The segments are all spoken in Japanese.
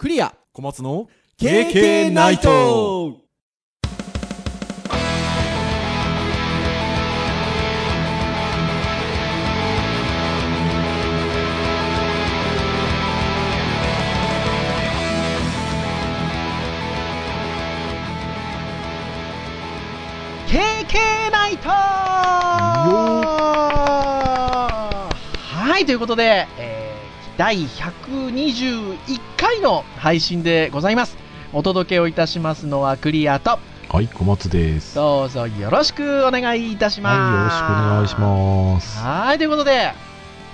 クリア。小松の KK ナイト。ナイト。はい、ということで、えー、第121回の配信でございます。お届けをいたしますのはクリアと、はい、小松です。どうぞよろしくお願いいたします。はい、よろしくお願いします。はい、ということで、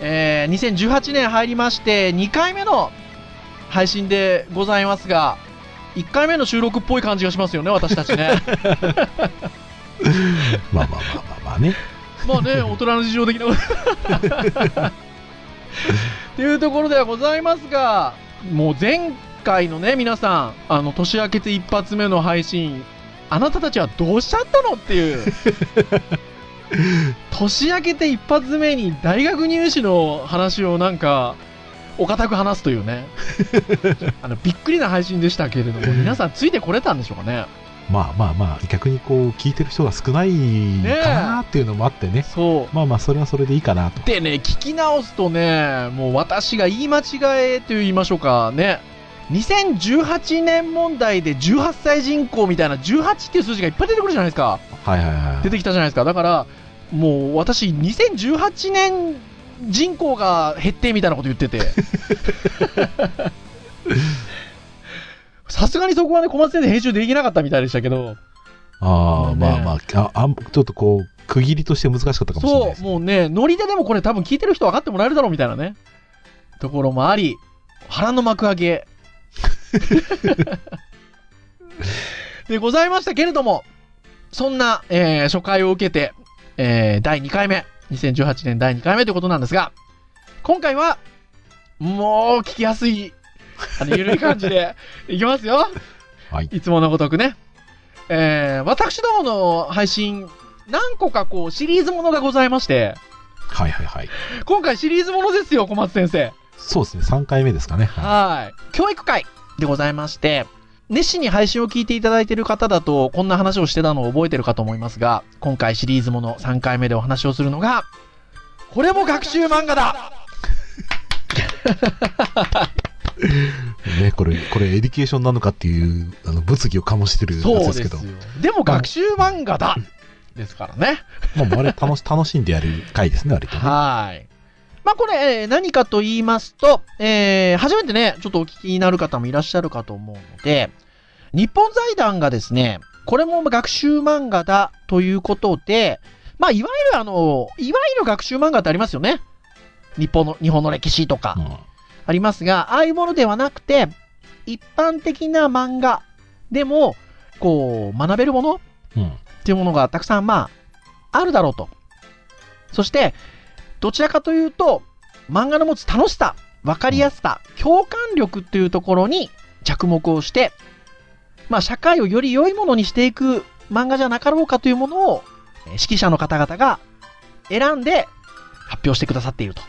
えー、2018年入りまして、2回目の配信でございますが、1回目の収録っぽい感じがしますよね、私たちね。まあまあまあまあまあね。まあね、大人の事情的な。っていうところではございますが、もう前回のね、皆さん、あの、年明けて一発目の配信、あなたたちはどうしちゃったのっていう。年明けて一発目に大学入試の話をなんか、お堅く話すというね。あの、びっくりな配信でしたけれども、皆さんついてこれたんでしょうかね。まあまあまあ、逆にこう、聞いてる人が少ないかなっていうのもあってね。そう。まあまあ、それはそれでいいかなと。でね、聞き直すとね、もう私が言い間違えと言いましょうかね。2018年問題で18歳人口みたいな18っていう数字がいっぱい出てくるじゃないですか。はいはいはい。出てきたじゃないですか。だから、もう私2018年人口が減ってみたいなこと言ってて。さすがにそこはね、小松先生編集できなかったみたいでしたけど。ああ、ねまあまあああ、ちょっとこう、区切りとして難しかったかもしれないそう。もうね、ノリででもこれ多分聞いてる人分かってもらえるだろうみたいなね、ところもあり、腹の幕開け。でございましたけれども、そんな、えー初回を受けて、えー第2回目、2018年第2回目ということなんですが、今回は、もう聞きやすい、あの、ゆるい感じでいきますよ。はい。いつものごとくね。えー私どもの配信、何個かこうシリーズものがございまして、はいはいはい。今回シリーズものですよ、小松先生。そうですね、3回目ですかね。はい。教育会でございまして、熱心に配信を聞いていただいている方だと、こんな話をしてたのを覚えてるかと思いますが、今回シリーズもの3回目でお話をするのが、これも学習漫画だ ね、これ、これ education なのかっていう、あの、物議を醸してるやつでですけど。。でも学習漫画だですからね。まあ、あれ楽し、楽しんでやる回ですね、割とね。はい。まあこれ、えー何かと言いますと、えー初めてね、ちょっとお聞きになる方もいらっしゃるかと思うので、日本財団がですね、これも学習漫画だということで、まあいわゆるあの、いわゆる学習漫画ってありますよね。日本の、日本の歴史とかうんありますが、ああいうものではなくて、一般的な漫画でも、こう、学べるものうん。っていうものがたくさん、まあ、あるだろうと。そして、どちらかというと、漫画の持つ楽しさ、わかりやすさ、共感力っていうところに着目をして、まあ、社会をより良いものにしていく漫画じゃなかろうかというものを、えー指揮者の方々が選んで発表してくださっていると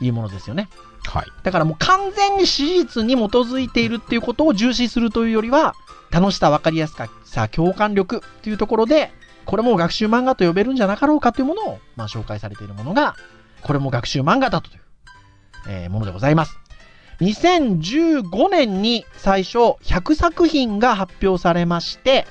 いうものですよね。はい。だからもう完全に史実に基づいているっていうことを重視するというよりは、楽しさ、わかりやすさ、共感力っていうところで、これも学習漫画と呼べるんじゃなかろうかというものを、まあ、紹介されているものが、これも学習漫画だという、えーものでございます。2015年に最初100作品が発表されまして、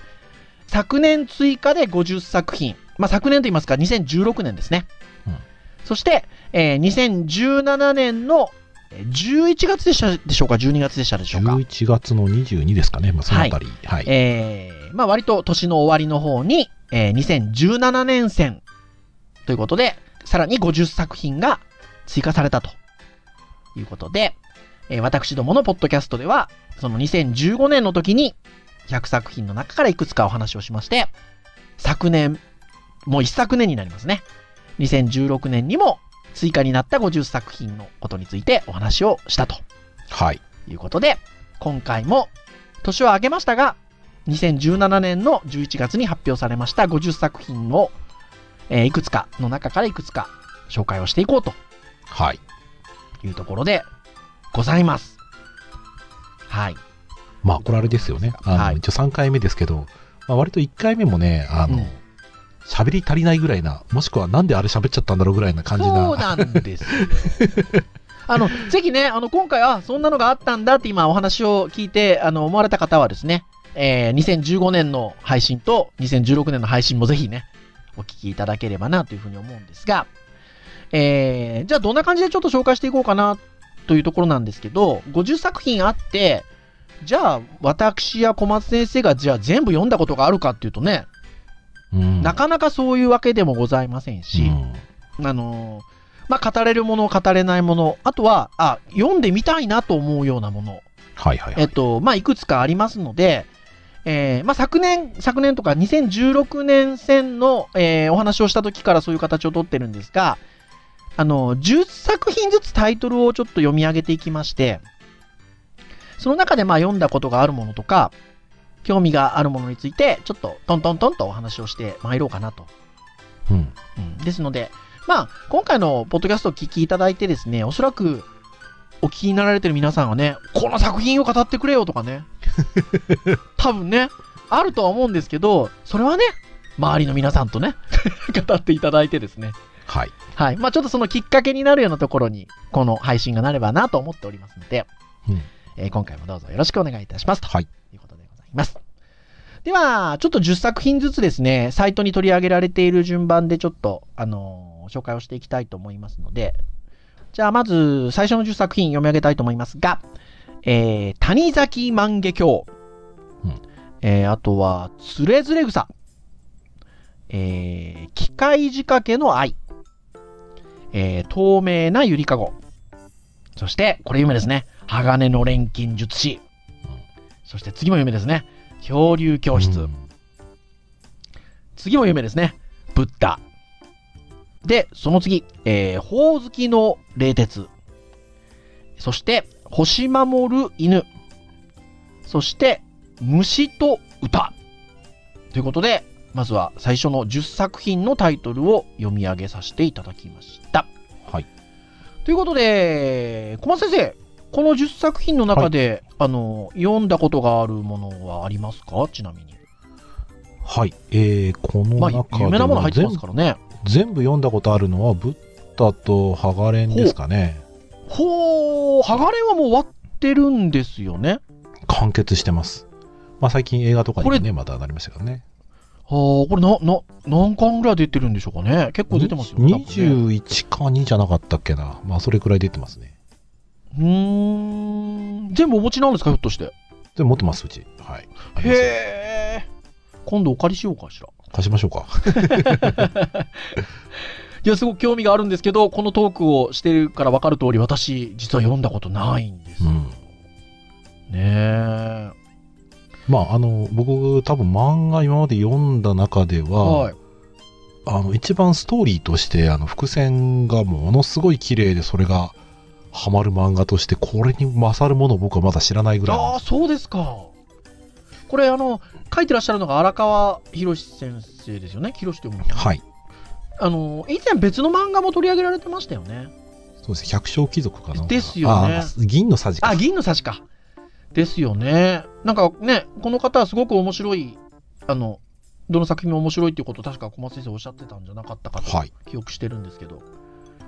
昨年追加で50作品。まあ、昨年と言いますか、2016年ですね。うんそして、えー2017年のえー11月でしたでしょうか、12月でしたでしょうか？11月の22ですかね、まあ、そのあたり。はい。えーまあ割と年の終わりの方に、えー2017年戦ということで、さらに50作品が追加されたということで、えー私どものポッドキャストでは、その2015年の時に100作品の中からいくつかお話をしまして、昨年、もう一昨年になりますね。2016年にも追加になった50作品のことについてお話をしたとはい。ということで、今回も年を明けましたが、2017年の11月に発表されました50作品を、えーいくつかの中からいくつか紹介をしていこうとはい。いうところでございます。はい。まあ、これあれですよね。あの、はい一応3回目ですけど、まあ、割と1回目もね、あのうん、喋、り足りないぐらいな、もしくはなんであれ喋っちゃったんだろうぐらいな感じな。そうなんですよ。あの、ぜひね、あの、今回はそんなのがあったんだって今お話を聞いて、あの、思われた方はですね、えー2015年の配信と2016年の配信もぜひね、お聞きいただければなというふうに思うんですが、えー、じゃあどんな感じでちょっと紹介していこうかなというところなんですけど、50作品あって、じゃあ私や小松先生がじゃあ全部読んだことがあるかっていうとね、うん。なかなかそういうわけでもございませんし、あのーまあ、語れるもの、語れないもの、あとは、あ、読んでみたいなと思うようなもの、はいはいはい。えっと、まあ、いくつかありますので、えーまあ、昨年、昨年とか2016年戦の、えーお話をした時からそういう形をとってるんですが、あの、10作品ずつタイトルをちょっと読み上げていきまして、その中でまあ読んだことがあるものとか、興味があるものについて、ちょっとトントントンとお話をして参ろうかなとうん。うん、ですので、まあ、今回のポッドキャストを聞きいただいてですね、おそらくお聞きになられてる皆さんはね、この作品を語ってくれよとかね、多分ね、あるとは思うんですけど、それはね、周りの皆さんとね、語っていただいてですね、はい。はい。まあ、ちょっとそのきっかけになるようなところに、この配信がなればなと思っておりますので、うんえー今回もどうぞよろしくお願いいたします。とはい。ます。では、ちょっと10作品ずつですね、サイトに取り上げられている順番でちょっと、あのー紹介をしていきたいと思いますので、じゃあまず最初の10作品読み上げたいと思いますが、えー、谷崎万華鏡、うん。えーあとは、つれづれ草、えー、機械仕掛けの愛、えー、透明なゆりかご、そして、これ有名ですね、鋼の錬金術師、そして次も有名ですね、漂流教室、うん次も有名ですね。ブッダ。で、その次、えー、ほおずきの冷徹。そして、星守る犬。そして、虫と歌。ということで、まずは最初の10作品のタイトルを読み上げさせていただきました。はい。ということで、小松先生、この10作品の中で、あの、読んだことがあるものはありますか？ちなみに。はい。えー、このまあ、中で有名なもの入っては全部ますからね。全部読んだことあるのは、ブッダとハガレンですかね。ほー、ハガレンはもう終わってるんですよね。完結してます。まあ最近映画とかにもこね、またなりましたからね。はあ、これな、な、何巻ぐらい出てるんでしょうかね。結構出てますよね21か2じゃなかったっけな。まあそれくらい出てますね。うーん。全部お持ちなんですか、ひょっとして？でも持ってます、うち。はい。へえ。今度お借りしようかしら。貸しましょうか。いや、すごく興味があるんですけど、このトークをしてるから分かる通り、私、実は読んだことないんですよ。うん。ねえ。まああの、僕多分漫画今まで読んだ中では、はい。あの、一番ストーリーとして、あの、伏線がものすごい綺麗で、それがハマる漫画として、これに勝るものを僕はまだ知らないぐらいああ。そうですか。これ、あの、書いてらっしゃるのが荒川博先生ですよね？博って読むのはい。あの、以前別の漫画も取り上げられてましたよね。そうです。百姓貴族かな。ですよねあ銀のさじか。あ、銀の差しか。ですよね。なんかね、この方はすごく面白い、あの、どの作品も面白いっていうことを確か小松先生おっしゃってたんじゃなかったかとはい。記憶してるんですけど。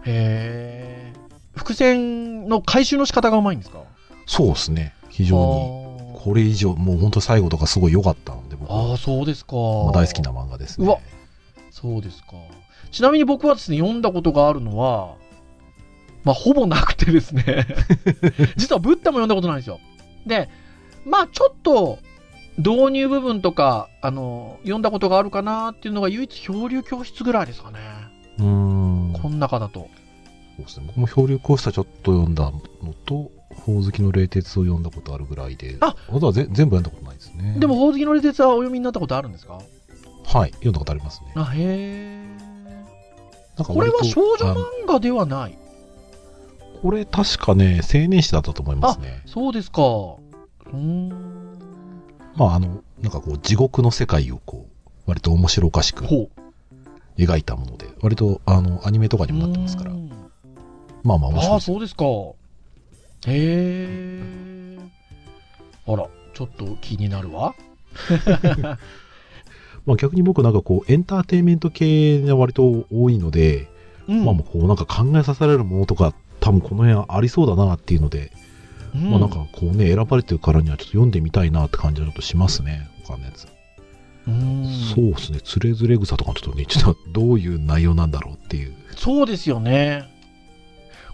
へえ。伏線の回収の仕方がうまいんですか？そうですね。非常に。にこれ以上、もう本当最後とかすごい良かったので、僕はああ、そうですか。まあ大好きな漫画ですね。うわそうですか。ちなみに僕はですね、読んだことがあるのは、まあ、ほぼなくてですね。実はブッダも読んだことないんですよ。で、まあ、ちょっと、導入部分とか、あの、読んだことがあるかなっていうのが唯一漂流教室ぐらいですかね。うーん。この中だと。そうですね。僕も漂流コースターちょっと読んだのと、ほおずきの冷徹を読んだことあるぐらいで、ああとはぜ全部読んだことないですね。でも、、ほおずきの冷徹はお読みになったことあるんですか？はい。読んだことありますね。あ、へえ。なんかこれは少女漫画ではない。これ確かね、青年誌だったと思いますね。そうですか。うーん。まあ、あの、なんかこう、地獄の世界をこう、割と面白おかしく。描いたもので、割と、あの、アニメとかにもなってますからうまあまあ面ああ、白いです。そうですか。へえ。あら、ちょっと気になるわ。まあ逆に僕なんかこう、エンターテインメント系が割と多いので、うんまあもうこうなんか考えさせられるものとか、多分この辺ありそうだなっていうので、うんまあなんかこうね、選ばれてるからにはちょっと読んでみたいなって感じはちょっとしますね、他のやつ。うんそうですね、つれづれ草とかちょっとね、ちょっとどういう内容なんだろうっていう。そうですよね。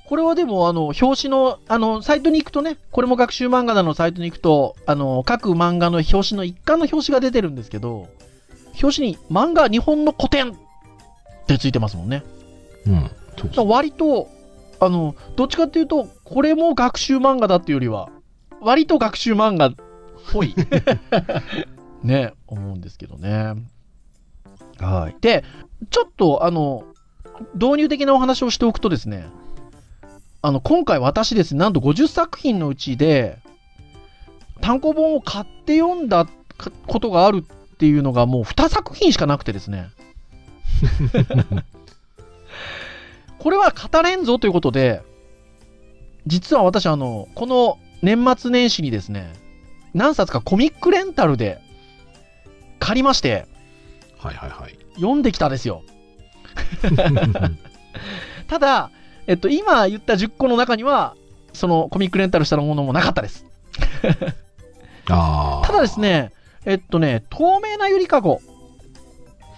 これはでも、あの、表紙の、あの、サイトに行くとね、これも学習漫画だのサイトに行くと、あの、各漫画の表紙の一巻の表紙が出てるんですけど、表紙に漫画日本の古典ってついてますもんね。うん。そう割と、あの、どっちかっていうと、これも学習漫画だっていうよりは、割と学習漫画っぽい。ね、思うんですけどね。はい。で、ちょっと、あの、導入的なお話をしておくとですね、あの、今回私ですね、なんと50作品のうちで、単行本を買って読んだかことがあるっていうのがもう2作品しかなくてですね。これは語れんぞということで、実は私、あの、この年末年始にですね、何冊かコミックレンタルで借りまして、はいはいはい。読んできたですよ。ただ、えっと、今言った10個の中には、そのコミックレンタルしたものもなかったです。ああ。ただです。ね、えっとね、透明なゆりかご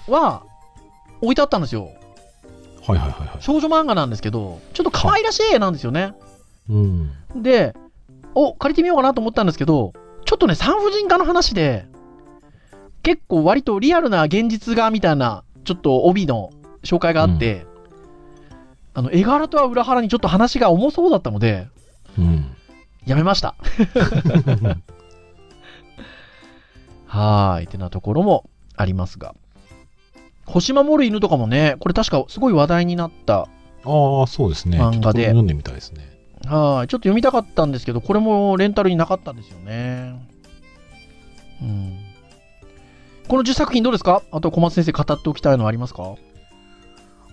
は置いてあったんですよ。はいはいはいはい。少女漫画なんですけど、ちょっと可愛らしい絵なんですよね。うん。で、お、借りてみようかなと思ったんですけど、ちょっとね、産婦人科の話で、結構割とリアルな現実画みたいな、ちょっと帯の紹介があって、あの、絵柄とは裏腹にちょっと話が重そうだったので、うん。やめました。はーい、ってなところもありますが。星守る犬とかもね、これ確かすごい話題になった。ああ、そうですね。漫画で読んでみたいですね。はーい、ちょっと読みたかったんですけど、これもレンタルになかったんですよね。うん。この10作品どうですか？あと小松先生語っておきたいのはありますか？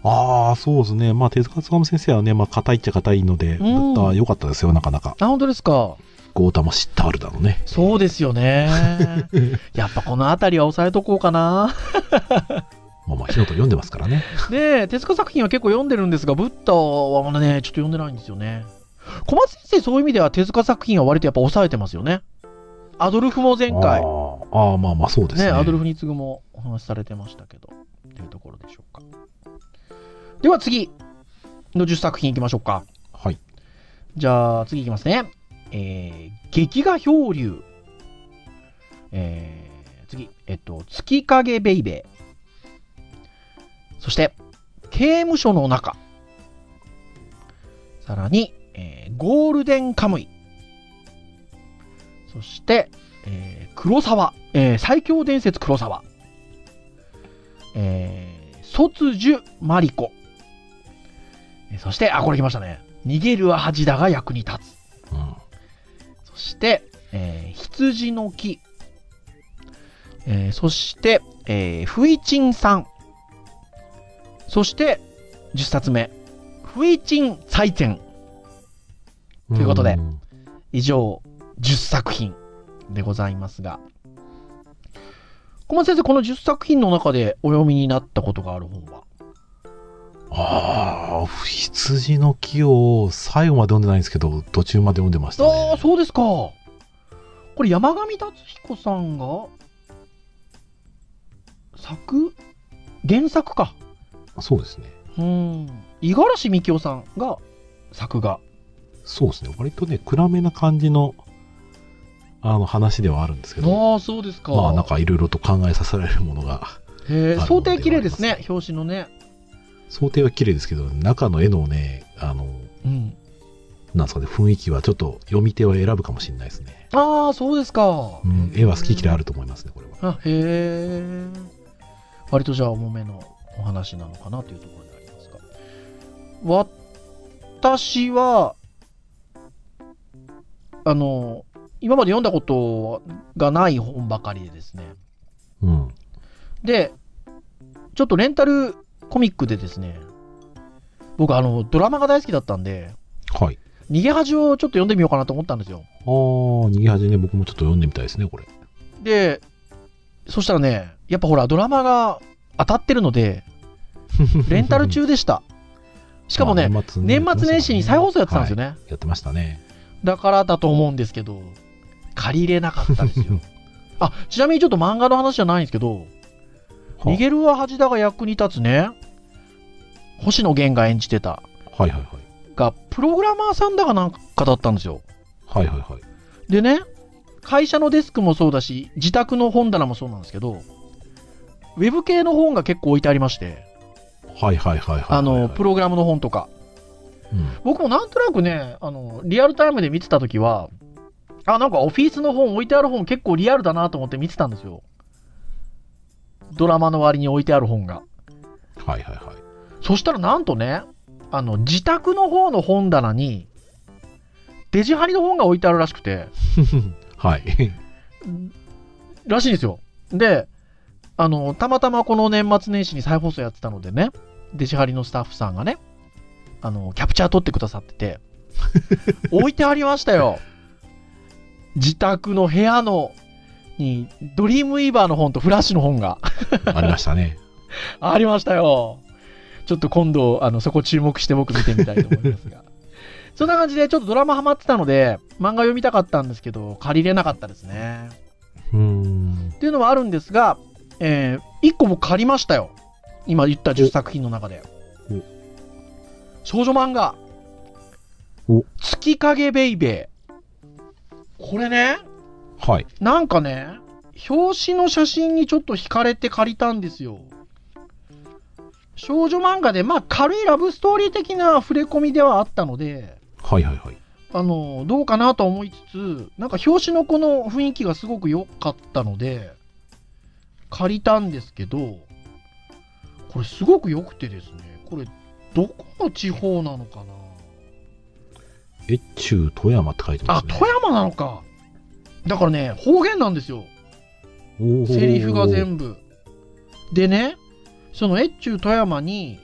ああ、そうですね。まあ、手塚つかむ先生はね、まあ、硬いっちゃ硬いので、うんあ良かったですよ、なかなか。あ、本当ですか？ゴータマシッタールだのね。そうですよね。やっぱこの辺りは押さえとこうかな。まあまあ、火のと読んでますからね。で、手塚作品は結構読んでるんですが、ブッダはまだね、ちょっと読んでないんですよね。小松先生、そういう意味では手塚作品は割とやっぱ抑えてますよね。アドルフも前回、あーあー、まあまあ、そうですね、ね。アドルフに次ぐもお話しされてましたけど、というところでしょうか。では次の10作品いきましょうか。はい。じゃあ次いきますね。えー、劇画漂流。えー、次、えっと、月影ベイベー。そして、刑務所の中。さらに、えーゴールデンカムイ。そして、えー黒沢。えー最強伝説黒沢。えー、卒樹マリコ。えーそして、あ、これ来ましたね。逃げるは恥だが役に立つ。うんそして、えー羊の木。えーそして、えー、フイチンさん。そして、10冊目。フイチン祭典。ということでん以上、10作品でございますが。小松先生、この10作品の中でお読みになったことがある本は？ああ、羊の木を最後まで読んでないんですけど、途中まで読んでましたあねあ、。そうですか。これ山上達彦さんが作原作か。そうですね。うん。五十嵐美京さんが作画。そうですね。割とね、暗めな感じの、あの話ではあるんですけど、ああ、そうですか。まあなんかいろいろと考えさせられるものが、へえ、想定綺麗ですね表紙のね。想定は綺麗ですけど、中の絵のね、あの、うん。なんですかね、雰囲気はちょっと読み手は選ぶかもしれないですね。ああ、そうですか。うん、絵は好き嫌いあると思いますね、これは。あへえ。割とじゃあ重めのお話なのかなというところでありますが。私は、あの、今まで読んだことがない本ばかりでですね。うん。で、ちょっとレンタルコミックでですね、僕あの、ドラマが大好きだったんで、はい。逃げ恥をちょっと読んでみようかなと思ったんですよ。ああ、逃げ恥ね、僕もちょっと読んでみたいですね、これ。で、そしたらね、やっぱほら、ドラマが当たってるので、レンタル中でした。しかもね、まあ年末年末年始に再放送やってたんですよね。はいやってましたね。だからだと思うんですけど、借りれなかったですよ。あ、ちなみにちょっと漫画の話じゃないんですけど、逃げるは恥だが役に立つね、星野源が演じてた、はいはいはい。が、プログラマーさんだかなんかだったんですよ。はいはいはい。でね、会社のデスクもそうだし、自宅の本棚もそうなんですけど、ウェブ系の本が結構置いてありまして、はいはいはいはいはい。あの、プログラムの本とか。うん僕もなんとなくね、あの、リアルタイムで見てたときは、あ、なんかオフィスの本、置いてある本結構リアルだなと思って見てたんですよ。ドラマの割に置いてある本が。はいはいはい。そしたらなんとね、あの、自宅の方の本棚に、デジハリの本が置いてあるらしくて、はい。らしいんですよ。で、あの、たまたまこの年末年始に再放送やってたのでね、デジハリのスタッフさんがね、あの、キャプチャー撮ってくださってて、置いてありましたよ。自宅の部屋の、に、ドリームイーバーの本とフラッシュの本がありましたね。ありましたよ。ちょっと今度、あの、そこ注目して僕見てみたいと思いますが。そんな感じで、ちょっとドラマハマってたので、漫画読みたかったんですけど、借りれなかったですね。うーん。っていうのはあるんですが、えー、1個僕借りましたよ。今言った10作品の中でお。少女漫画。お月影ベイベー。これね、はい。なんかね、表紙の写真にちょっと惹かれて借りたんですよ。少女漫画で、まあ軽いラブストーリー的な触れ込みではあったので、はいはいはい。あの、どうかなと思いつつ、なんか表紙のこの雰囲気がすごく良かったので、借りたんですけど、これすごく良くてですね、これ、どこの地方なのかな越中富山って書いてまあ、すね。富山なのか。だからね、方言なんですよ。山セリフが全部。でね、その越中富山に、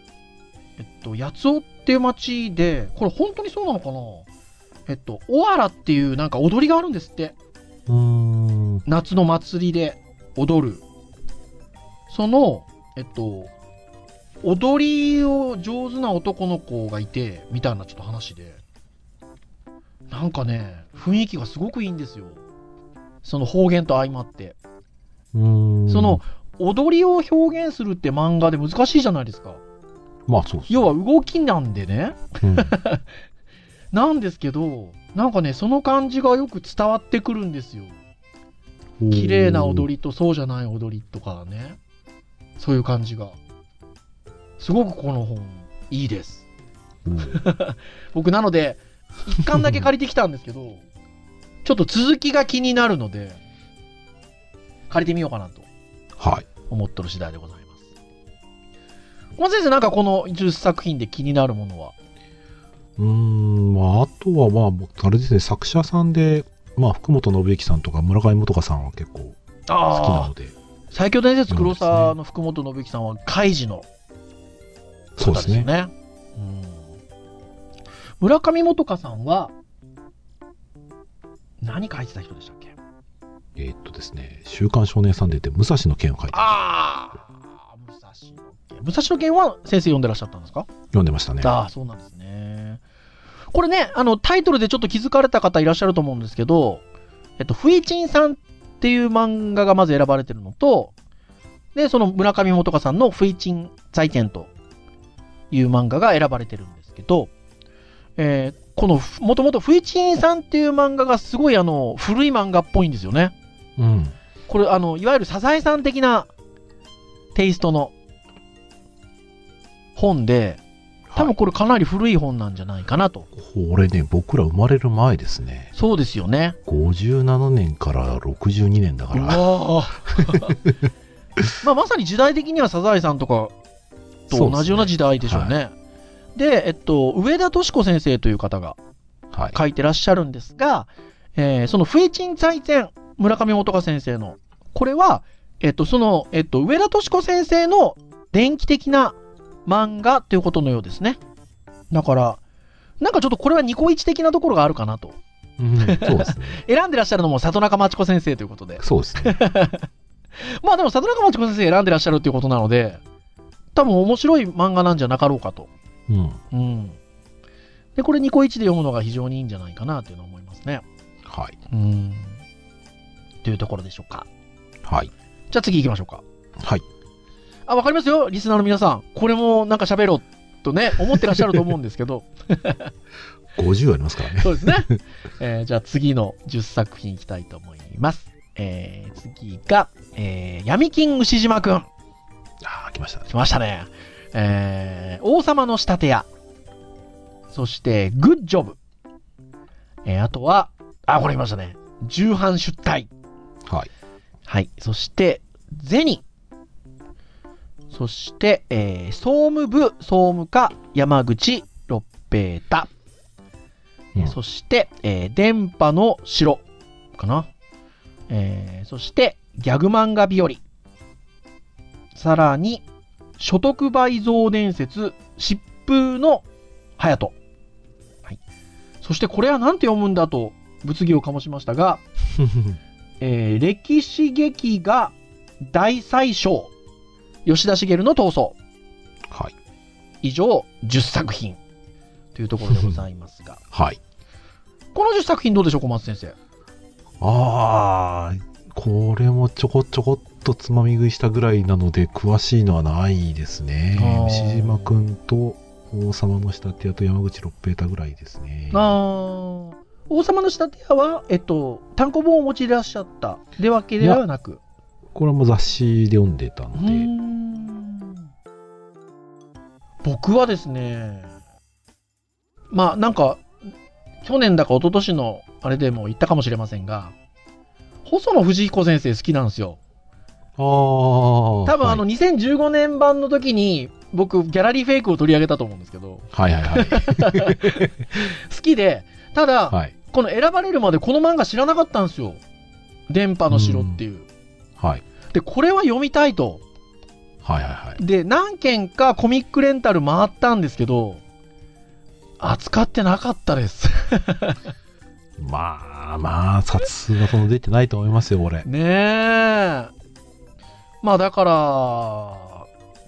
えっと、八尾っていう町で、これ本当にそうなのかな？えっと、おわらっていうなんか踊りがあるんですって。夏の祭りで踊る。その、えっと、踊りを上手な男の子がいて、みたいなちょっと話で。なんかね、雰囲気がすごくいいんですよ。その方言と相まって。その、踊りを表現するって漫画で難しいじゃないですか。まあそうですね要は動きなんでね。うん なんですけど、なんかね、その感じがよく伝わってくるんですよ。綺麗な踊りとそうじゃない踊りとかね。そういう感じが。すごくこの本、いいです。おー 僕なので、一巻だけ借りてきたんですけど、ちょっと続きが気になるので、借りてみようかなとはい。思っとる次第でございます。小松先生、なんかこの10作品で気になるものは？うーん、まあ、あとは、まあ、あれですね、作者さんで、まあ、福本信之さんとか村上元香さんは結構好きなあので、最強伝説黒沢の福本信之さんは、カイジのそうでね。方ですすよね。うん村上元香さんは、何書いてた人でしたっけ？えーっとですね、週刊少年サンデーで武蔵の剣を書いてああ武蔵の剣。武蔵の剣は先生読んでらっしゃったんですか？読んでましたね。ああ、そうなんですね。これね、あの、タイトルでちょっと気づかれた方いらっしゃると思うんですけど、えっと、フイチンさんっていう漫画がまず選ばれてるのと、で、その村上元香さんのフイチン在天という漫画が選ばれてるんですけど、えーこの、もともとフイチンさんっていう漫画がすごいあの、古い漫画っぽいんですよね。うん。これ、あの、いわゆるサザエさん的なテイストの本で、多分これかなり古い本なんじゃないかなと。これね、僕ら生まれる前ですね。そうですよね。57年から62年だかうら。まあまさに時代的にはサザエさんとかと同じような時代でしょうね。でえっと、上田敏子先生という方がはい。書いてらっしゃるんですが、えーそのフイチ前村上元香先生の、これは、えっと、その、えっと、上田敏子先生の電気的な漫画ということのようですね。だから、なんかちょっとこれはニコイチ的なところがあるかなと。うん、そうですね。選んでらっしゃるのも里中町子先生ということで。そうですね。まあでも里中町子先生選んでらっしゃるっていうことなので、多分面白い漫画なんじゃなかろうかと。うん。うん。で、これニコイチで読むのが非常にいいんじゃないかなというのは思いますね。はい。うん。というところでしょうか。はい。じゃあ次行きましょうか。はい。あ、わかりますよ、リスナーの皆さん。これもなんか喋ろうとね、思ってらっしゃると思うんですけど。50ありますからね。そうですね。えーじゃあ次の10作品いきたいと思います。えー次が、えー闇金牛島くん。ああ、来ましたね。来ましたね。えー王様の仕立て屋。そして、グッジョブ。えーあとは、あ、これ来ましたね。重版出退。はい。はい。そして、ゼニ。そして、えー総務部総務課山口六平太。そして、えー電波の城かな。えーそして、ギャグ漫画日和。さらに、所得倍増伝説、疾風の隼人。はい。そして、これは何て読むんだと物議を醸しましたが、えー歴史劇画大宰相吉田茂の闘争はい。以上10作品というところでございますがはい。この10作品どうでしょう小松先生ああ、これもちょこちょこっとつまみ食いしたぐらいなので、詳しいのはないですね。牛島くんと王様の仕立て屋と山口六平太ぐらいですね。あー。王様の仕立て屋は、えっと、単行本をお持ちでいらっしゃった。でわけではなく。これはもう雑誌で読んでたので、ん。僕はですねまあなんか去年だか一昨年のあれでも言ったかもしれませんが細野藤彦先生好きなんですよ。多分あのはい2015年版の時に僕ギャラリーフェイクを取り上げたと思うんですけど。はいはいはい。好きでただ、はい。この選ばれるまでこの漫画知らなかったんですよ。電波の城っていう。はい。でこれは読みたいと。はいはいはい。で何件かコミックレンタル回ったんですけど扱ってなかったですまあまあ、冊数はその出てないと思いますよ、俺。ねえまあだから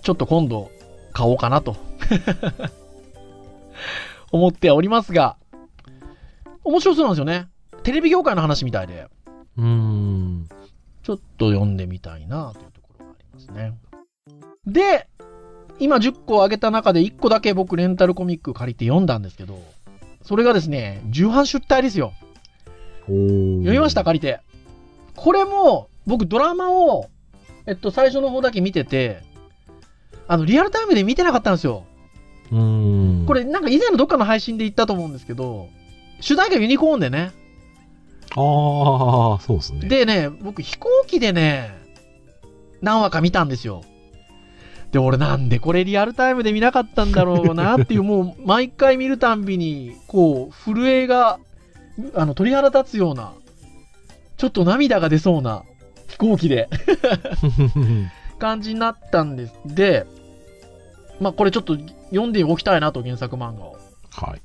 ちょっと今度買おうかなと 思っておりますが面白そうなんですよねテレビ業界の話みたいでうーん。ちょっと読んでみたいなというところがありますね。で、今10個挙げた中で1個だけ僕レンタルコミック借りて読んだんですけど、それがですね、重版出退ですよ。読読みました借りて。これも、僕ドラマを、えっと、最初の方だけ見てて、あの、リアルタイムで見てなかったんですよ。うーん。これ、なんか以前のどっかの配信で言ったと思うんですけど、主題歌ユニコーンでね。ああ、そうですね。でね、僕飛行機でね、何話か見たんですよ。で、俺なんでこれリアルタイムで見なかったんだろうなっていう、もう毎回見るたんびに、こう、震えが、あの、鳥肌立つような、ちょっと涙が出そうな飛行機で 感じになったんです。で、まあこれちょっと読んでおきたいなと、原作漫画を。はい。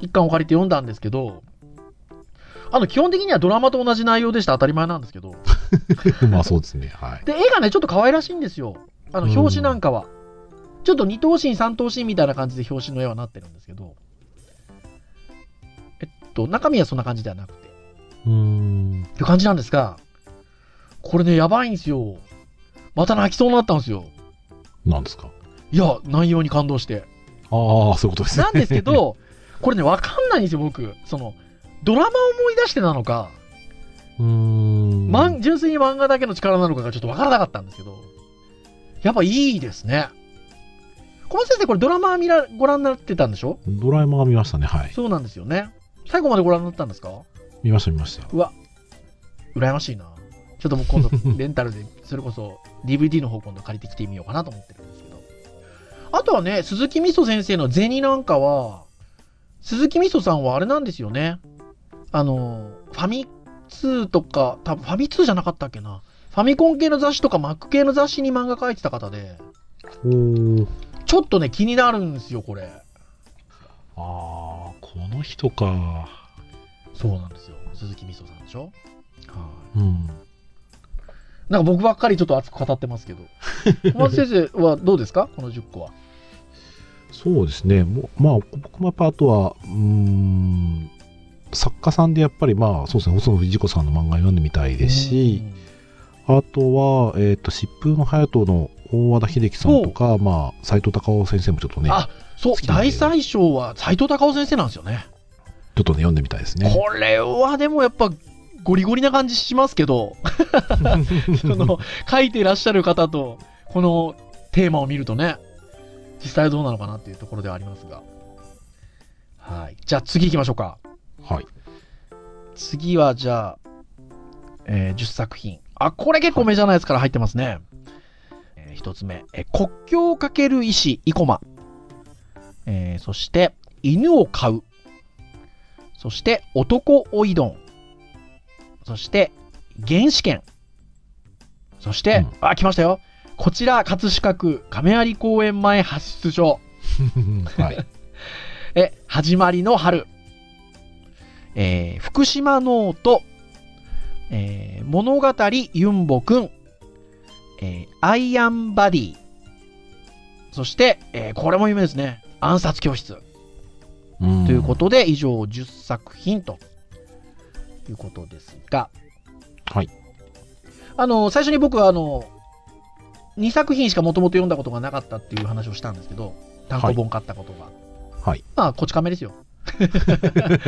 一巻を借りて読んだんですけど、あの、基本的にはドラマと同じ内容でした当たり前なんですけど、まあそうですね。はい。で、絵がね、ちょっと可愛らしいんですよ。あの、うん表紙なんかは。ちょっと二等身、三等身みたいな感じで表紙の絵はなってるんですけど、と、中身はそんな感じではなくて、うーん。っていう感じなんですが、これね、やばいんですよ。また泣きそうになったんですよ。なんですか？いや、内容に感動して。ああ、そういうことですね。なんですけ、ど、これね、わかんないんですよ、僕。その、ドラマを思い出してなのか、うーん。まん純粋に漫画だけの力なのかがちょっとわからなかったんですけど、やっぱいいですね。小松先生、これドラマ見らご覧になってたんでしょ？ドラえもんが見ましたね。はい。そうなんですよね。最後までご覧になったんですか？見ました見ました。うわ、羨ましいな。ちょっともう今度、レンタルで、それこそ DVD の方今度借りてきてみようかなと思ってるんですけど。あとはね、鈴木みそ先生の銭なんかは、鈴木みそさんはあれなんですよね。あの、ファミ通とか、多分ファミ通じゃなかったっけな。ファミコン系の雑誌とか Mac 系の雑誌に漫画描いてた方で、おー。ちょっとね、気になるんですよ、これ。ああ、この人か。そうなんですよ。鈴木みそさんでしょ？はい。うん。なんか僕ばっかりちょっと熱く語ってますけど。小松先生はどうですか？この10個は。そうですね。もうまあ、僕もやっぱあとは、うーん、作家さんでやっぱりまあ、そうですね、細野藤子さんの漫画読んでみたいですし、あとは、えっ、と、疾風の隼人の大和田秀樹さんとか、まあ、斎藤隆夫先生もちょっとね、あそう大宰相は斎藤隆夫先生なんですよね。ちょっとね、読んでみたいですね。これはでもやっぱゴリゴリな感じしますけど、その書いていらっしゃる方とこのテーマを見るとね、実際どうなのかなっていうところではありますが。はい。じゃあ次行きましょうか。はい。次はじゃあ、えー10作品。あ、これ結構メジャーなやつから入ってますね。えー一つ目、えー国境をかける石、生駒。えーそして、犬を飼う。そして、男おいどん。そして、原始圏。そして、あ、来ましたよ。こちら、葛飾区亀有公園前発出所。はい。え、始まりの春。えー福島ノート、えー物語ユンボくん、えーアイアンバディ、そして、えーこれも有名ですね。暗殺教室。うんということで、以上10作品ということですが、はい。あの、最初に僕は、あの、2作品しかもともと読んだことがなかったっていう話をしたんですけど、単行本買ったことが。はい。まあ、こち亀ですよ。ま あ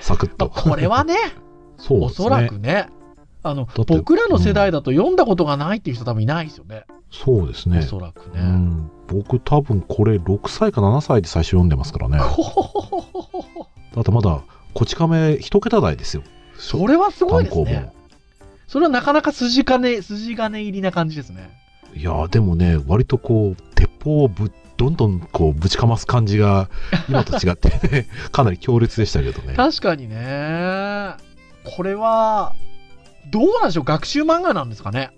サクッと。これはね、そうね。おそらくね、あの僕らの世代だと読んだことがないっていう人多分いないですよね。そうですねお。そらくね。うん、僕多分これ6歳か7歳で最初読んでますからね。だってまだ、こち亀一桁台ですよ。それはすごいですね。それはなかなか筋金、筋金入りな感じですね。本。いやーでもね、割とこう、鉄砲をぶどんどんこうぶちかます感じが、今と違ってね、かなり強烈でしたけどね。確かにね。これは、どうなんでしょう？学習漫画なんですかね？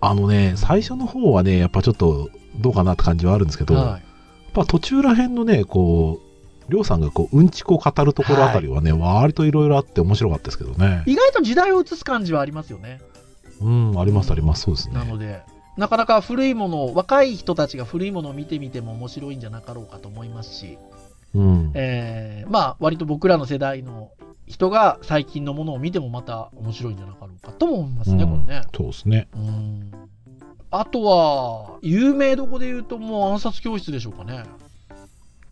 あのね、最初の方はね、やっぱちょっとどうかなって感じはあるんですけど、やっはい。ぱ途中らへんのね、こう、りょうさんがこう、うんちくを語るところあたりはね、割といろいろあって面白かったですけどね。意外と時代を映す感じはありますよね。うん、ありますあります、そうですね。なので、なかなか古いものを、若い人たちが古いものを見てみても面白いんじゃなかろうかと思いますし、うん。えーまあ、割と僕らの世代の人が最近のものを見てもまた面白いんじゃなかろうかとも思いますね、うんこれね。そうですね。うん。あとは、有名どこで言うともう暗殺教室でしょうかね。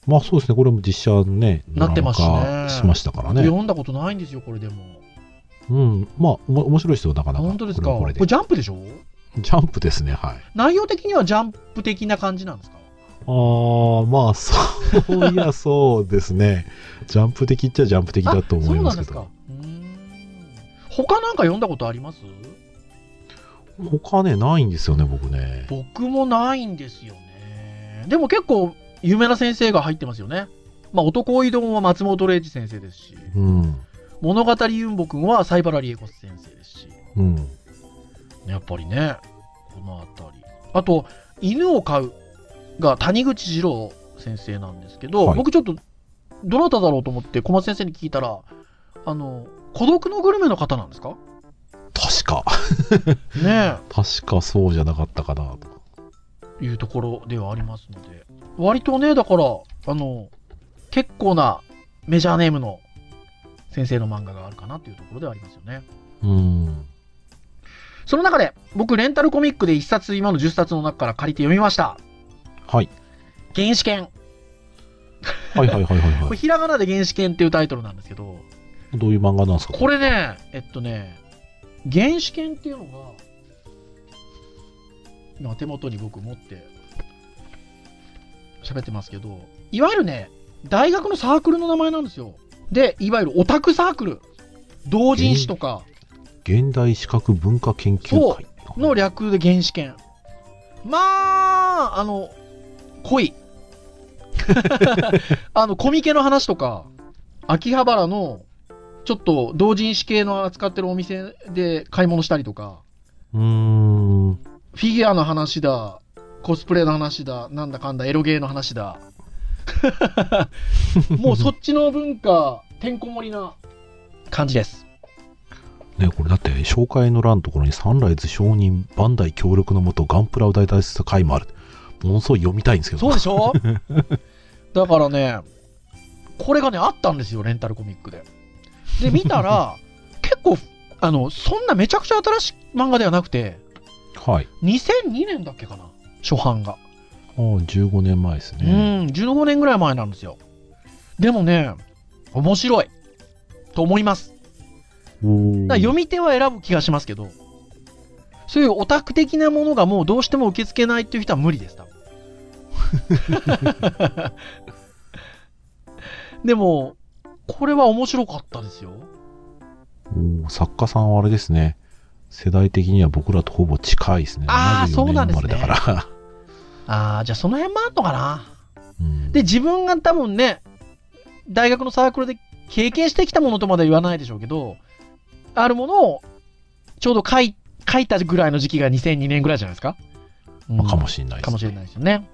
まあそうですね、これも実写ね、なってますしねドラマ化しましたからね。読んだことないんですよ、これでも。うん。まあ、おも面白い人はなかなか。本当ですか？これジャンプでしょ？ジャンプですね、はい。内容的にはジャンプ的な感じなんですか？あー、まあ、そういや、そうですね。ジャンプ的っちゃジャンプ的だと思いますけそうなんど。他なんか読んだことあります？他ね、ないんですよね、僕ね。僕もないんですよね。でも結構有名な先生が入ってますよね。まあ、男いどんは松本零士先生ですし、うん。物語ユンボくんは西原理恵子先生ですし、うん。やっぱりね、このあたり。あと、犬を飼うが谷口二郎先生なんですけど、はい僕ちょっと、どなただろうと思って小松先生に聞いたら、あの、孤独のグルメの方なんですか？確か。ね 確かそうじゃなかったかなと。え、いうところではありますので。割とね、だから、あの、結構なメジャーネームの先生の漫画があるかなっていうところではありますよね。うん。その中で、僕、レンタルコミックで1冊、今の10冊の中から借りて読みました。はい。原始圏。はいはいはいはいこれ、はい。ひらがなで原始圏っていうタイトルなんですけど、どういう漫画なんですか？これね、えっとね、原始圏っていうのが、今手元に僕持って喋ってますけど、いわゆるね、大学のサークルの名前なんですよ。で、いわゆるオタクサークル、同人誌とか現代視覚文化研究会。の略で原始圏。まあ、あの、濃い。あの、コミケの話とか、秋葉原の、ちょっと同人誌系の扱ってるお店で買い物したりとか、うーん。フィギュアの話だ、コスプレの話だ、なんだかんだ、エロゲーの話だ。もうそっちの文化、てんこ盛りな感じです。ね、これだって紹介の欄のところにサンライズ承認バンダイ協力のもとガンプラを大体した回もあるものすごい読みたいんですけどそうでしょ？だからね、これがね、あったんですよ、レンタルコミックで。で、見たら、結構、あの、そんなめちゃくちゃ新しい漫画ではなくて、はい2002年だっけかな、初版が。ああ15年前ですうねん、15年ぐらい前なんですよ。でもね、面白い。と思います。読み手は選ぶ気がしますけど、そういうオタク的なものがもうどうしても受け付けないっていう人は無理です、多分。でも、これは面白かったですよ。おー作家さんはあれですね世代的には僕らとほぼ近いですねあー74そうなんですねだからああ、じゃあその辺もあんのかな。うんで、自分が多分ね、大学のサークルで経験してきたものとまでは言わないでしょうけど、あるものをちょうど書い書いたぐらいの時期が2002年ぐらいじゃないですか。うんまあかもしれないですかもしれないですよね。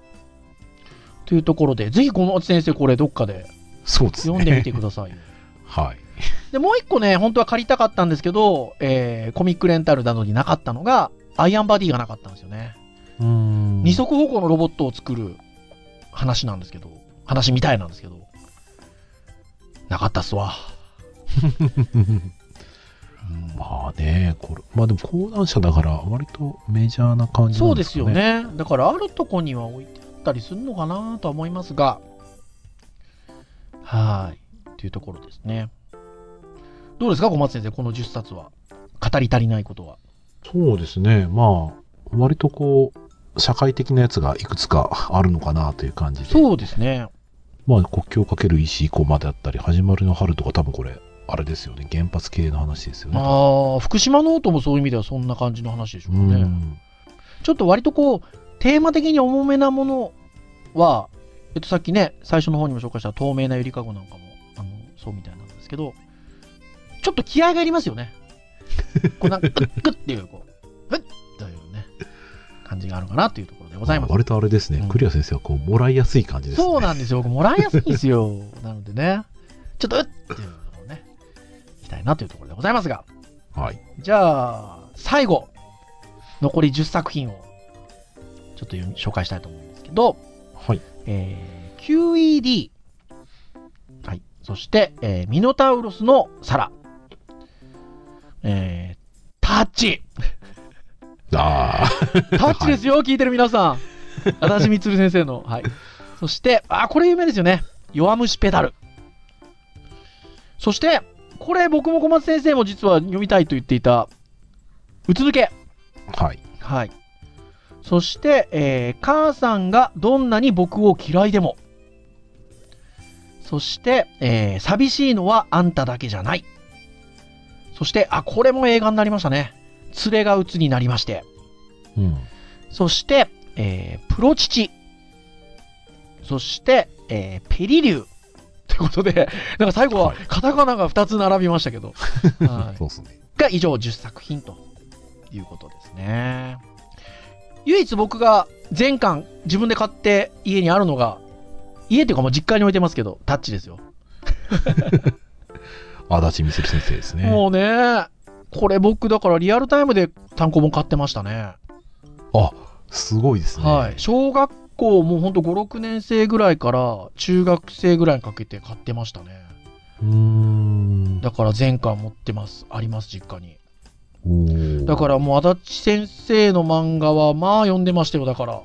というところで、ぜひ小松先生、これどっかでそうですね読んでみてくださいよ。はいで、もう一個ね、本当は借りたかったんですけど、えーコミックレンタルなどになかったのが、アイアンバディがなかったんですよね。うーん二足歩行のロボットを作る話なんですけど、話みたいなんですけど、なかったっすわ。う んまあねこれまあでも講談社だから割とメジャーな感じなそうでよんですすかねね。だから、あるとこには置いてあったりするのかなとは思いますが、はい。というところですね。どうですか、小松先生、この10冊は。語り足りないことは。そうですねまあ割とこう社会的なやつがいくつかあるのかなという感じでそうですね。まあ国境を駆ける医師イコマであったり始まりの春とか多分これあれですよね原発系の話ですよねああ、福島ノートもそういう意味ではそんな感じの話でしょうね。んちょっと割とこう、テーマ的に重めなものは、えっと、さっきね、最初の方にも紹介した透明なゆりかごなんかも、あの、そうみたいなんですけど、ちょっと気合がいりますよね。こうなんか、グッグッっていう、こう、グッというね、感じがあるかなというところでございます。割とあれですね、うんクリア先生はこうもらいやすい感じですねそうなんですよ。僕、もらいやすいんですよ。なのでね、ちょっと、うっっていうのをね、いきたいなというところでございますが、はいじゃあ、最後、残り10作品を、ちょっと読み紹介したいと思うんですけど、はいえー QED、はい、そして、えーミノタウロスの皿、えータッチ、ああ タッチですよ、聞いてる皆さん。足立みつる先生の。はい。そして、あ、これ有名ですよね。弱虫ペダル。そして、これ僕も小松先生も実は読みたいと言っていた、うつ抜け。はいはい。そして、えー母さんがどんなに僕を嫌いでも。そして、えー寂しいのはあんただけじゃない。そして、あ、これも映画になりましたね。連れが鬱になりまして。うんそして、えープロ父。そして、えーペリリュー。ということで、なんか最後ははいカタカナが2つ並びましたけど。はいそうですねが以上10作品ということですね。唯一僕が全巻自分で買って家にあるのが、家っていうかもう実家に置いてますけど、タッチですよ。足立みつる先生ですねもうね、これ僕だからリアルタイムで単行本買ってましたね。あすごいですねはい。小学校もうほんと5、6年生ぐらいから中学生ぐらいにかけて買ってましたね。うーんだから全巻持ってます。あります、実家に。だからもう足立先生の漫画はまあ読んでましたよだから。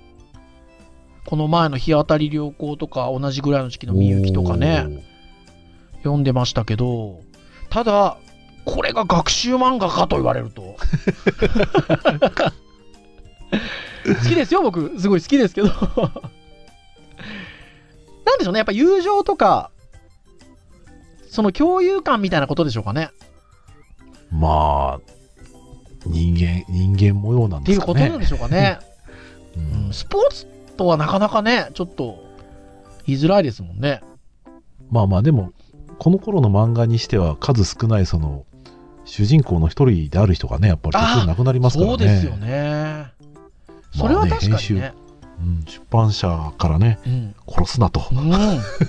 この前の日当たり良好とか同じぐらいの時期のみゆきとかね。読んでましたけど。ただこれが学習漫画かと言われると。好きですよ僕。すごい好きですけど。なんでしょうね。やっぱ友情とかその共有感みたいなことでしょうかね。まあ人間人間模様なんっていうですかねことなんでしょうかねうんうんスポーツとはなかなかね、ちょっと言いづらいですもんね。まあまあでもこの頃の漫画にしては数少ないその主人公の一人である人がねやっぱり途中で亡くなりますからねそうですよね。それは確かにね。うん、出版社からね、うん。殺すなとうん。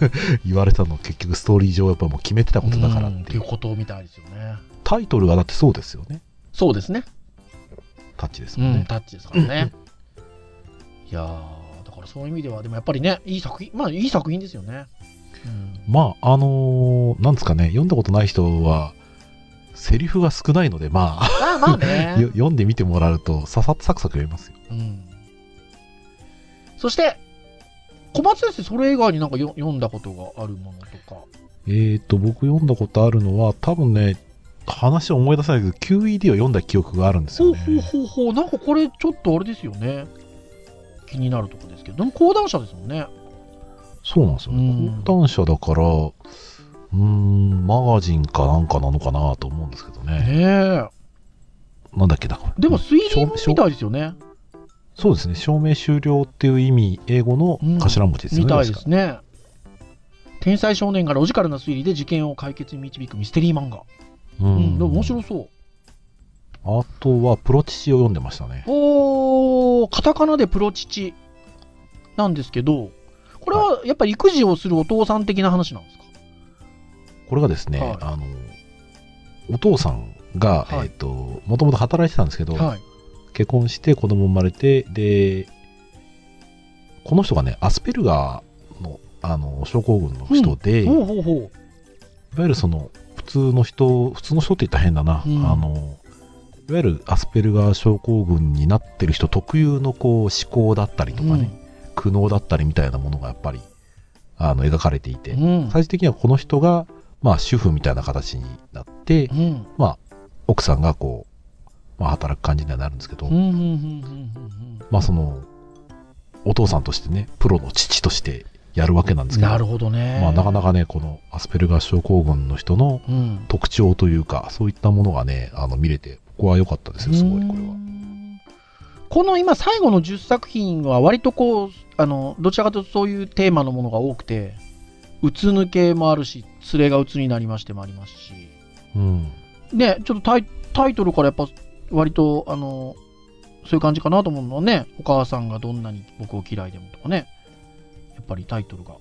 言われたの結局ストーリー上やっぱもう決めてたことだからうんっててっいいううことみたいですよね。タイトルがだってそうですよねそうですね。タッチですうん、もんね、タッチですからね。いやー、だからそういう意味では、でもやっぱりね、いい作品、まあいい作品ですよね。うん。まああのーなんですかね読んだことない人はセリフが少ないのでまあまあまあね。よ読んでみてもらうとささっとサクサク読めますようん。そして、小松先生、それ以外になんかよ読んだことがあるものとか。えーと僕読んだことあるのは多分ね話は思い出せないけど QED を読んだ記憶があるんですよねほうほうほうほう、なんかこれちょっとあれですよね。気になるとこですけど、でも講談社ですもんね。そうなんですようんね講談社だからうーんマガジンかなんかなのかなと思うんですけどねねえ。なんだっけなでも推理みたいですよね。そうですね証明終了っていう意味英語の頭文字ですよね、みたいですね。天才少年がロジカルな推理で事件を解決に導くミステリー漫画。ううん、んでも面白そう。あとはプロチチを読んでましたね。おー、カタカナでプロ父なんですけど、これはやっぱり育児をするお父さん的な話なんですか？これがですね、はい。あのお父さんが、はい。えっ、ともともと働いてたんですけど、はい。結婚して子供生まれてでこの人がねアスペルガーのあの症候群の人で、いほうほうほう。わゆるその普通の人普通の人って言ったら変だな、うんあのいわゆるアスペルガー症候群になってる人特有のこう思考だったりとかね、苦悩だったりみたいなものがやっぱりあの描かれていて、うん。うん。最終的にはこの人が、まあ、主婦みたいな形になって、うん。まあ、奥さんがこう、まあ、働く感じにはなるんですけど、うん。うん。うん。うん。まあ、その、お父さんとしてね、プロの父としてやるわけなんですけど、なるほどね。まあ、なかなかね、このアスペルガー症候群の人のうん。特徴というか、そういったものがね、あの見れて、ここは良かったですよ、すごい、これは。この今最後の10作品は割とこうあのどちらかというとそういうテーマのものが多くてうつ抜けもあるし連れがうつになりましてもありますしうん。ねちょっとタイタイトルからやっぱ割とあのそういう感じかなと思うのはねお母さんがどんなに僕を嫌いでもとかねぱりタイトルが。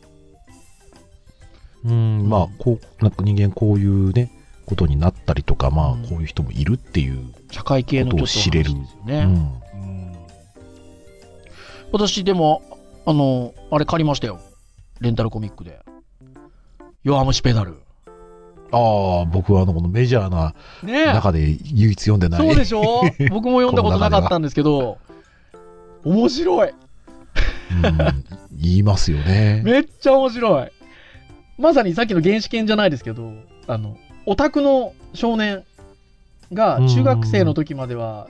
うん、まあ、こう、なんか人間こういうね、ことになったりとか、まうん。あ、こういう人もいるっていう、社会系のことを知れる話ですよね、うん。うん。私でもあのあれ借りましたよ。レンタルコミックで。弱虫ペダル。ああ、僕はあの、このメジャーな中で唯一読んでない。そうでしょ？僕も読んだことなかったんですけど。面白いうん。言いますよね。めっちゃ面白い。まさにさっきの原始犬じゃないですけどあのオタクの少年が中学生の時までは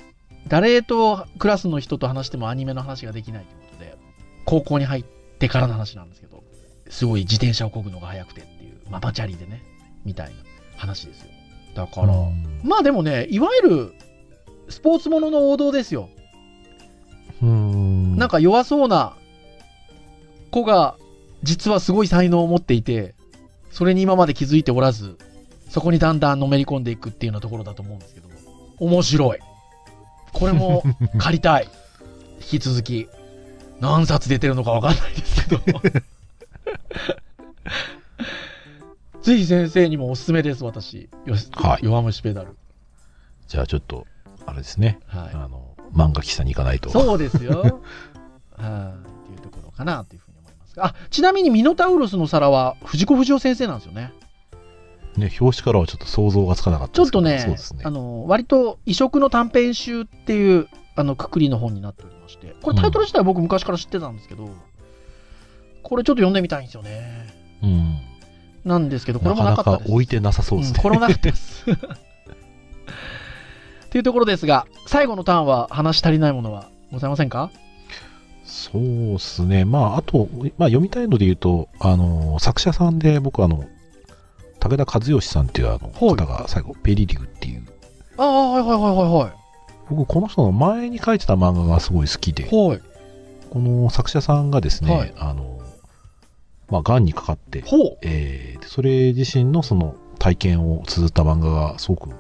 誰とクラスの人と話してもアニメの話ができないということで高校に入ってからの話なんですけどすごい自転車を漕ぐのが速くてっていうママチャリでねみたいな話ですよ。だから、うん。まあでもねいわゆるスポーツものの王道ですよ。うん。なんか弱そうな子が実はすごい才能を持っていてそれに今まで気づいておらずそこにだんだんのめり込んでいくっていうようなところだと思うんですけども。面白い。これも 借りたい。引き続き。何冊出てるのか分かんないですけど。ぜひ先生にもおすすめです私。よしはい。弱虫ペダル。じゃあちょっと、あれですね。はい。あの、漫画喫茶に行かないと。そうですよ。はい。っていうところかなとあ、ちなみにミノタウロスの皿は藤子不二雄先生なんですよね。ね、表紙からはちょっと想像がつかなかったちょっとね、ねあ。の、割と異色の短編集っていう、あの、くくりの本になっておりまして、これタイトル自体は僕昔から知ってたんですけど、これちょっと読んでみたいんですよね。うん。なんですけど、これもなかったです。か置いてなさそうですね。んこれもなかったです。っていうところですが、最後のターンは話し足りないものはございませんか？そうですね。まあ、あと、まあ、読みたいので言うと、あの、作者さんで、僕、あの、武田和義さんっていうあのはい方が最後、ペリリューっていう、ああ、はいはいはいはい僕、この人の前に書いてた漫画がすごい好きで、はい。はい。この作者さんがですね、はいあの、まあ、癌にかかって、ほう。えーでそれ自身のその体験を綴った漫画がすごく、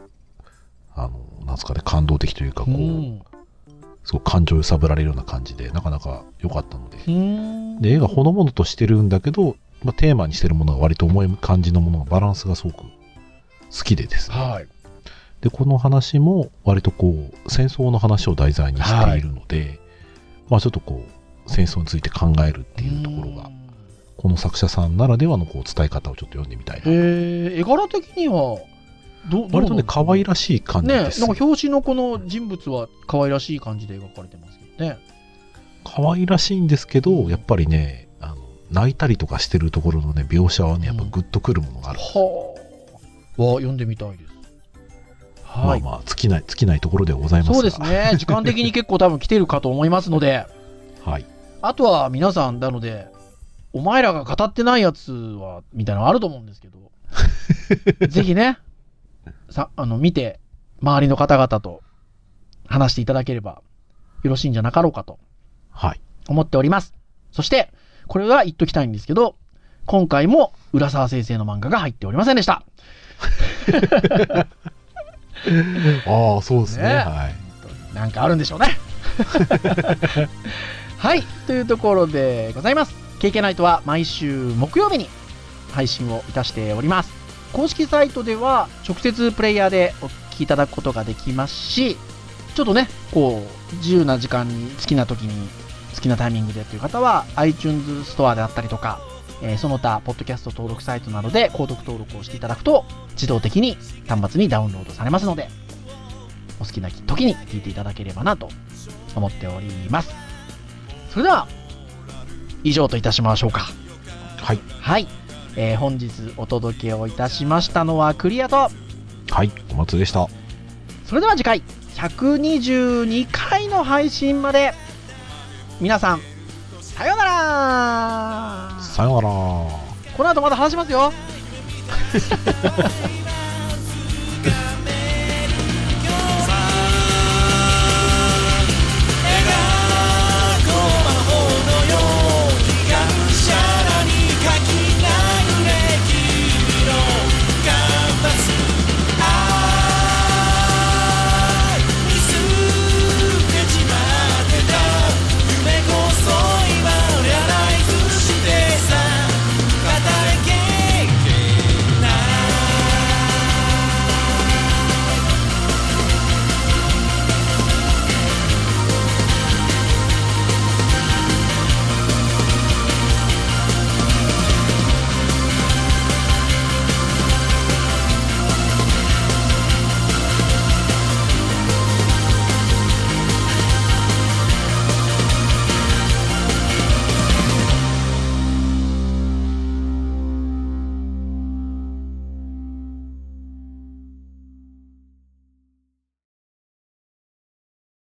あの、なんですかね、感動的というか、こう、うん。すごく感情揺さぶられるような感じで、なかなか良かったので。で、絵がほのぼのとしてるんだけど、まあ、テーマにしてるものが割と重い感じのものがバランスがすごく好きでですね。はい。で、この話も割とこう、戦争の話を題材にしているので、まあちょっとこう、戦争について考えるっていうところが、この作者さんならではのこう伝え方をちょっと読んでみたいな。えー、絵柄的には、ど、割とね、可愛らしい感じねです。なんか表紙のこの人物は可愛らしい感じで描かれてますけどね。可愛らしいんですけど、やっぱりね、あの泣いたりとかしてるところのね、描写はね、やっぱグッとくるものがある。はあ。は、読んでみたいです。はい。まあまあ、尽きない、尽きないところではございますが。そうです。ね。時間的に結構多分来てるかと思いますので、はい。あとは皆さん、なので、お前らが語ってないやつは、みたいなのあると思うんですけど、ぜひね、さ、あの、見て、周りの方々と話していただければよろしいんじゃなかろうかとはい。思っております。そして、これは言っときたいんですけど、今回も浦沢先生の漫画が入っておりませんでした。ああ、そうですね。ねはい。なんかあるんでしょうね。はい。というところでございます。KK ナイトは毎週木曜日に配信をいたしております。公式サイトでは直接プレイヤーでお聞きいただくことができますし、ちょっとね、こう、自由な時間に好きな時に好きなタイミングでという方は iTunes ストアであったりとか、えーその他、ポッドキャスト登録サイトなどで購読登録をしていただくと自動的に端末にダウンロードされますので、お好きな時に聞いていただければなと思っております。それでは、以上といたしましょうか。はい。はい。えー本日お届けをいたしましたのはクリアと、はい。お松でした。それでは次回、122回の配信まで、皆さん、さようならさよなら。この後まだ話しますよ